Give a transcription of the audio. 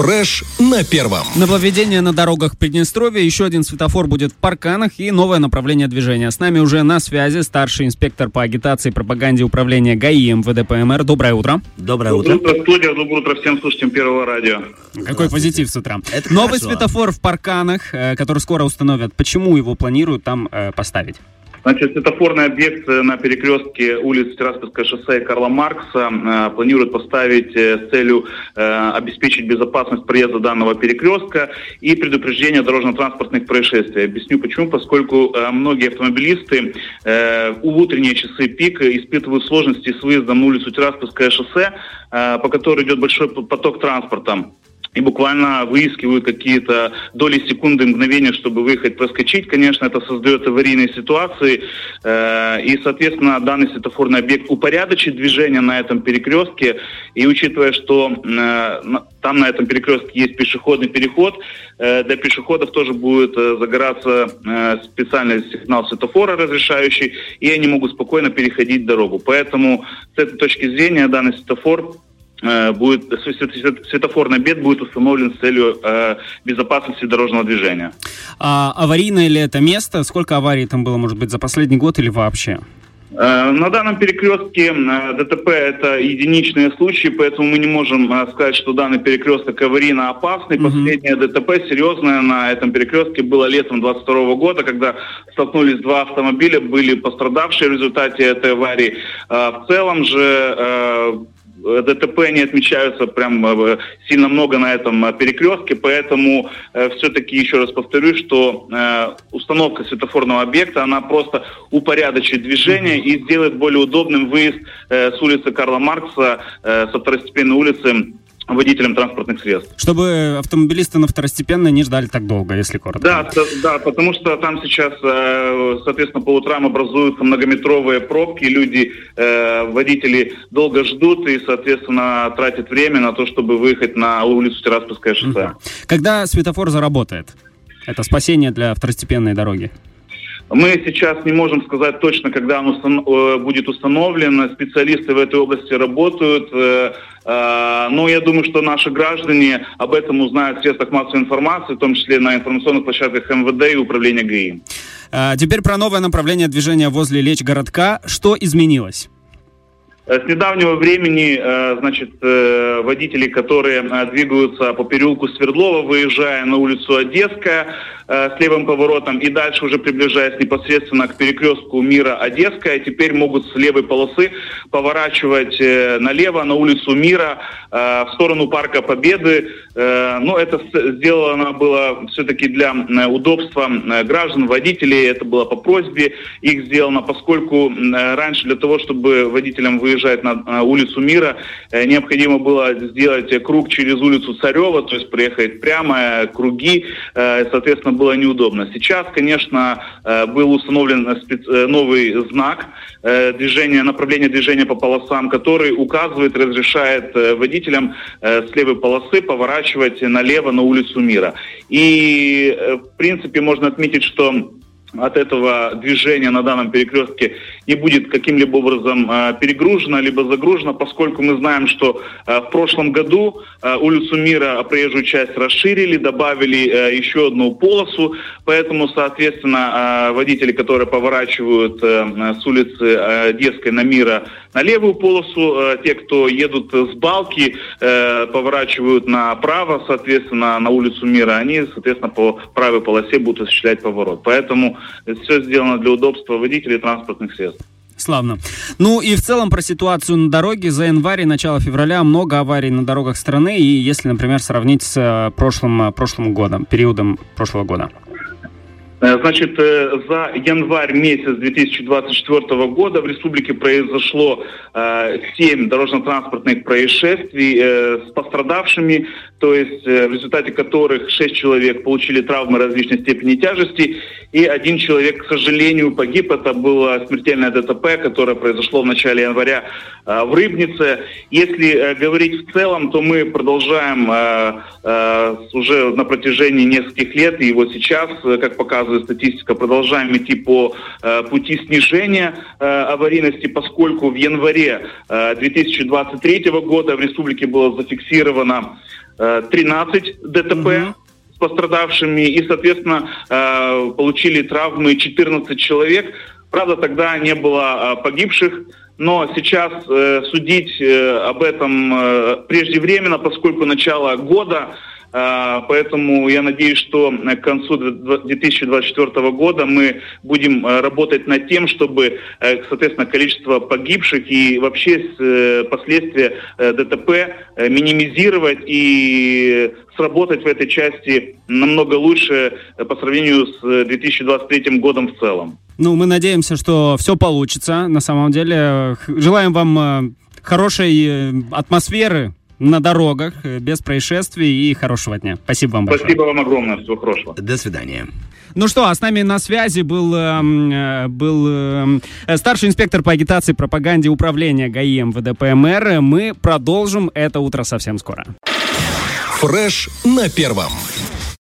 Фреш на первом. Нововведение на дорогах Приднестровья, еще один светофор будет в Парканах и новое направление движения. С нами уже на связи старший инспектор по агитации и пропаганде управления ГАИ МВД ПМР. Доброе утро. Доброе утро. Доброе утро, студия. Доброе утро всем слушателям Первого радио. Какой позитив с утра. Это Новый хорошо. светофор в Парканах, э, который скоро установят. Почему его планируют там э, поставить? Значит, светофорный объект э, на перекрестке улиц Тираспольское шоссе и Карла Маркса э, планируют поставить э, с целью э, обеспечить безопасность проезда данного перекрестка и предупреждения дорожно-транспортных происшествий. Объясню почему. Поскольку э, многие автомобилисты э, в утренние часы пик испытывают сложности с выездом на улицу Тираспольское шоссе, э, по которой идет большой поток транспорта и буквально выискивают какие-то доли секунды, мгновения, чтобы выехать, проскочить. Конечно, это создает аварийные ситуации. Э, и, соответственно, данный светофорный объект упорядочит движение на этом перекрестке. И учитывая, что э, там на этом перекрестке есть пешеходный переход, э, для пешеходов тоже будет загораться специальный сигнал светофора разрешающий, и они могут спокойно переходить дорогу. Поэтому с этой точки зрения данный светофор будет свет- свет- светофорный объект будет установлен с целью э, безопасности дорожного движения. А аварийное ли это место? Сколько аварий там было, может быть, за последний год или вообще? Э, На данном перекрестке э, ДТП это единичные случаи, поэтому мы не можем э, сказать, что данный перекресток аварийно опасный. Последнее ДТП серьезное на этом перекрестке было летом 22 года, когда столкнулись два автомобиля, были пострадавшие в результате этой аварии. Э, В целом же э, ДТП не отмечаются прям э, сильно много на этом э, перекрестке, поэтому все-таки еще раз повторюсь, что э, установка светофорного объекта, она просто упорядочит движение и сделает более удобным выезд э, с улицы Карла Маркса, э, со второстепенной улицы водителям транспортных средств. Чтобы автомобилисты на второстепенной не ждали так долго, если коротко. Да, да, потому что там сейчас, э, соответственно, по утрам образуются многометровые пробки, люди, э, водители долго ждут и, соответственно, тратят время на то, чтобы выехать на улицу Тираспольское шоссе. Когда светофор заработает? Это спасение для второстепенной дороги. Мы сейчас не можем сказать точно, когда он устан- э, будет установлен. Специалисты в этой области работают. э, э, Но я думаю, что наши граждане об этом узнают в средствах массовой информации, в том числе на информационных площадках МВД и Управления ГАИ. А, теперь про новое направление движения возле Лечь городка. Что изменилось? Э, С недавнего времени, э, значит, э, водители, которые двигаются по переулку Свердлова, выезжая на улицу Одесская с левым поворотом и дальше уже приближаясь непосредственно к перекрестку Мира Одесская, теперь могут с левой полосы поворачивать налево на улицу Мира в сторону Парка Победы. Но это сделано было все-таки для удобства граждан, водителей. Это было по просьбе их сделано, поскольку раньше для того, чтобы водителям выезжать на, на улицу Мира, э, необходимо было сделать круг через улицу Царева, то есть проехать прямо, э, круги, э, соответственно, было неудобно. Сейчас, конечно, был установлен спец- новый знак движения, направления движения по полосам, который указывает, разрешает водителям с левой полосы поворачивать налево на улицу Мира. И, в принципе, можно отметить, что от этого движения на данном перекрестке не будет каким-либо образом э, перегружено, либо загружено, поскольку мы знаем, что э, в прошлом году э, улицу Мира, а проезжую часть расширили, добавили еще одну полосу, поэтому, соответственно, водители, которые поворачивают с улицы э, Одесской на Мира на левую полосу, те, кто едут с балки, э, поворачивают направо, соответственно, на улицу Мира, они, соответственно, по правой полосе будут осуществлять поворот. Поэтому все сделано для удобства водителей транспортных средств. Славно. Ну и в целом про ситуацию на дороге. За январь и начало февраля много аварий на дорогах страны. И если, например, сравнить с э, прошлым, э, прошлым годом, периодом прошлого года. Э, Значит, э, за январь месяц 2024 года в республике произошло э, 7 дорожно-транспортных происшествий э, с пострадавшими, то есть э, в результате которых 6 человек получили травмы различной степени тяжести, и один человек, к сожалению, погиб. Это было смертельное ДТП, которое произошло в начале января э, в Рыбнице. Если э, говорить в целом, то мы продолжаем э, э, уже на протяжении нескольких лет, и вот сейчас, э, как показывает статистика, продолжаем идти по э, пути снижения э, аварийности, поскольку в январе э, 2023 года в республике было зафиксировано 13 ДТП. Угу пострадавшими и, соответственно, получили травмы 14 человек. Правда, тогда не было погибших, но сейчас э, судить э, об этом э, преждевременно, поскольку начало года, э, поэтому я надеюсь, что к концу 2024 года мы будем э, работать над тем, чтобы, э, соответственно, количество погибших и вообще э, последствия ДТП минимизировать и сработать в этой части намного лучше по сравнению с 2023 годом в целом. Ну, мы надеемся, что все получится. На самом деле, желаем вам хорошей атмосферы на дорогах, э, без происшествий и хорошего дня. Спасибо вам большое. Спасибо вам огромное. Всего хорошего. До свидания. Ну что, а с нами на связи был, был старший инспектор по агитации и пропаганде управления ГАИ МВД ПМР. Мы продолжим это утро совсем скоро. Фреш на первом.